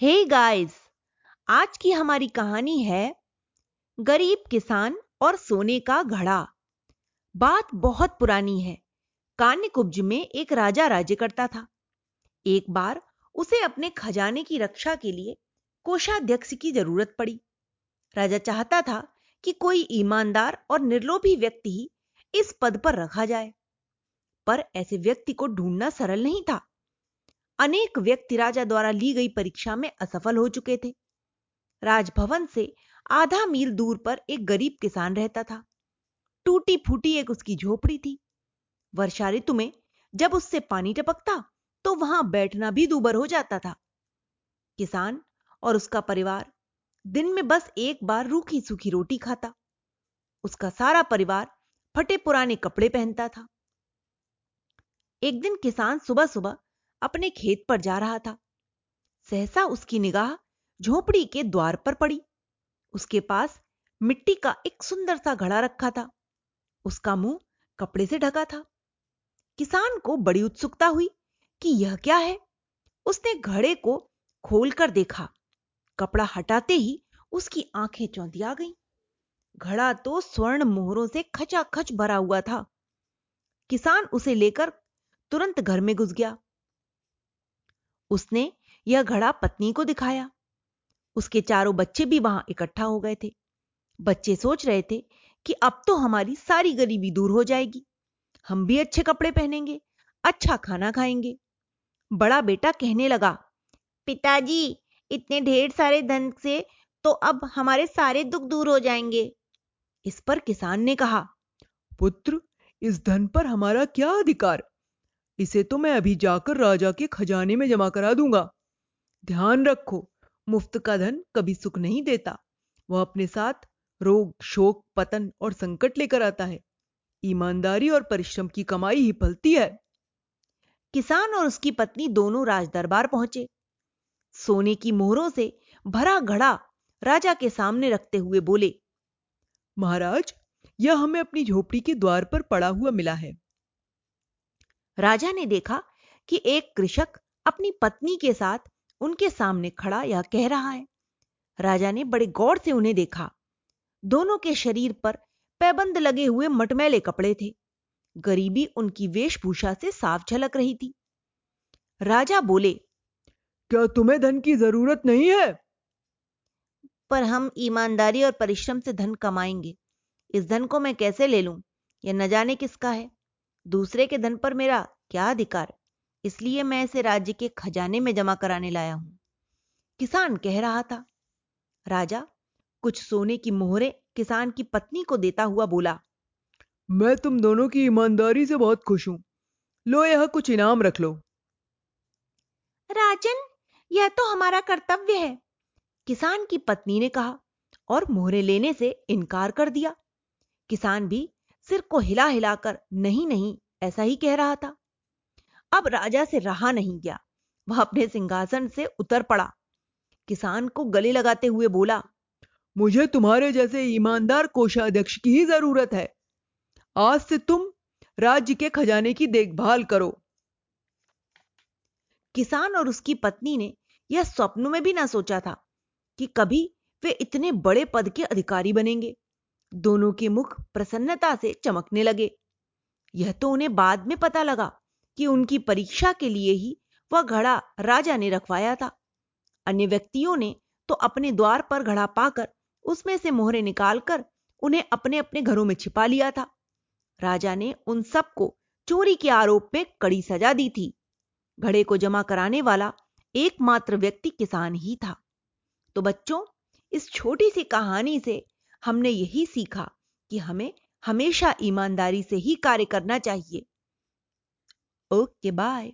हे hey guys आज की हमारी कहानी है गरीब किसान और सोने का घड़ा। बात बहुत पुरानी है। कान्य कान्यकुब्ज में एक राजा राज्य करता था। एक बार उसे अपने खजाने की रक्षा के लिए कोषाध्यक्ष की ज़रूरत पड़ी। राजा चाहता था कि कोई ईमानदार और निर्लोभी व्यक्ति ही इस पद पर रखा जाए। पर ऐसे व्यक्ति को ढूंढना सरल नहीं था। अनेक व्यक्ति राजा द्वारा ली गई परीक्षा में असफल हो चुके थे। राजभवन से आधा मील दूर पर एक गरीब किसान रहता था। टूटी फूटी एक उसकी झोपड़ी थी। वर्षा ऋतु में जब उससे पानी टपकता तो वहाँ बैठना भी दूबर हो जाता था। किसान और उसका परिवार दिन में बस एक बार रूखी सूखी रोटी खाता। उसका सारा परिवार फटे पुराने कपड़े पहनता था। एक दिन किसान सुबह सुबह अपने खेत पर जा रहा था। सहसा उसकी निगाह झोपड़ी के द्वार पर पड़ी। उसके पास मिट्टी का एक सुंदर सा घड़ा रखा था। उसका मुँह कपड़े से ढका था। किसान को बड़ी उत्सुकता हुई कि यह क्या है। उसने घड़े को खोलकर देखा। कपड़ा हटाते ही उसकी आँखें चौंधी आ गईं। घड़ा तो स्वर्ण मोहरों से खचाखच भरा हुआ था। किसान उसे लेकर तुरंत घर में घुस गया। उसने यह घड़ा पत्नी को दिखाया। उसके चारों बच्चे भी वहाँ इकट्ठा हो गए थे। बच्चे सोच रहे थे कि अब तो हमारी सारी गरीबी दूर हो जाएगी। हम भी अच्छे कपड़े पहनेंगे अच्छा खाना खाएँगे। बड़ा बेटा कहने लगा, पिताजी, इतने ढेर सारे धन से तो अब हमारे सारे दुख दूर हो जाएँगे। इस पर किसान ने कहा, पुत्र, इस धन पर हमारा क्या अधिकार? इसे तो मैं अभी जाकर राजा के खजाने में जमा करा दूँगा। ध्यान रखो मुफ़्त का धन कभी सुख नहीं देता। वह अपने साथ रोग शोक पतन और संकट लेकर आता है। ईमानदारी और परिश्रम की कमाई ही फलती है। किसान और उसकी पत्नी दोनों राज दरबार पहुँचे। सोने की मोहरों से भरा घड़ा राजा के सामने रखते हुए बोले महाराज यह हमें अपनी झोपड़ी के द्वार पर पड़ा हुआ मिला है। राजा ने देखा कि एक कृषक अपनी पत्नी के साथ उनके सामने खड़ा यह कह रहा है। राजा ने बड़े गौर से उन्हें देखा। दोनों के शरीर पर पैबंद लगे हुए मटमैले कपड़े थे। गरीबी उनकी वेशभूषा से साफ़ झलक रही थी। राजा बोले क्या तुम्हें धन की ज़रूरत नहीं है? पर हम ईमानदारी और परिश्रम से धन कमाएँगे। इस धन को मैं कैसे ले लूँ? यह न जाने किसका है। दूसरे के धन पर मेरा क्या अधिकार? इसलिए मैं इसे राज्य के खजाने में जमा कराने लाया हूँ। किसान कह रहा था। राजा कुछ सोने की मोहरे किसान की पत्नी को देता हुआ बोला मैं तुम दोनों की ईमानदारी से बहुत खुश हूँ। लो यह कुछ इनाम रख लो। राजन यह तो हमारा कर्तव्य है। किसान की पत्नी ने कहा और मोहरे लेने से इनकार कर दिया। किसान भी सिर को हिला हिलाकर नहीं नहीं, ऐसा ही कह रहा था। अब राजा से रहा नहीं गया। वह अपने सिंहासन से उतर पड़ा। किसान को गले लगाते हुए बोला, मुझे तुम्हारे जैसे ईमानदार कोषाध्यक्ष की ही ज़रूरत है। आज से तुम राज्य के खजाने की देखभाल करो। किसान और उसकी पत्नी ने यह स्वप्न में भी ना सोचा था कि कभी वे इतने बड़े पद के अधिकारी बनेंगे। दोनों के मुख प्रसन्नता से चमकने लगे। यह तो उन्हें बाद में पता लगा कि उनकी परीक्षा के लिए ही वह घड़ा राजा ने रखवाया था। अन्य व्यक्तियों ने तो अपने द्वार पर घड़ा पाकर उसमें से मोहरे निकालकर उन्हें अपने अपने घरों में छिपा लिया था। राजा ने उन सबको चोरी के आरोप में कड़ी सजा दी थी। घड़े को जमा कराने वाला एकमात्र व्यक्ति किसान ही था। तो बच्चों, इस छोटी सी कहानी से हमने यही सीखा कि हमें हमेशा ईमानदारी से ही कार्य करना चाहिए। Okay bye.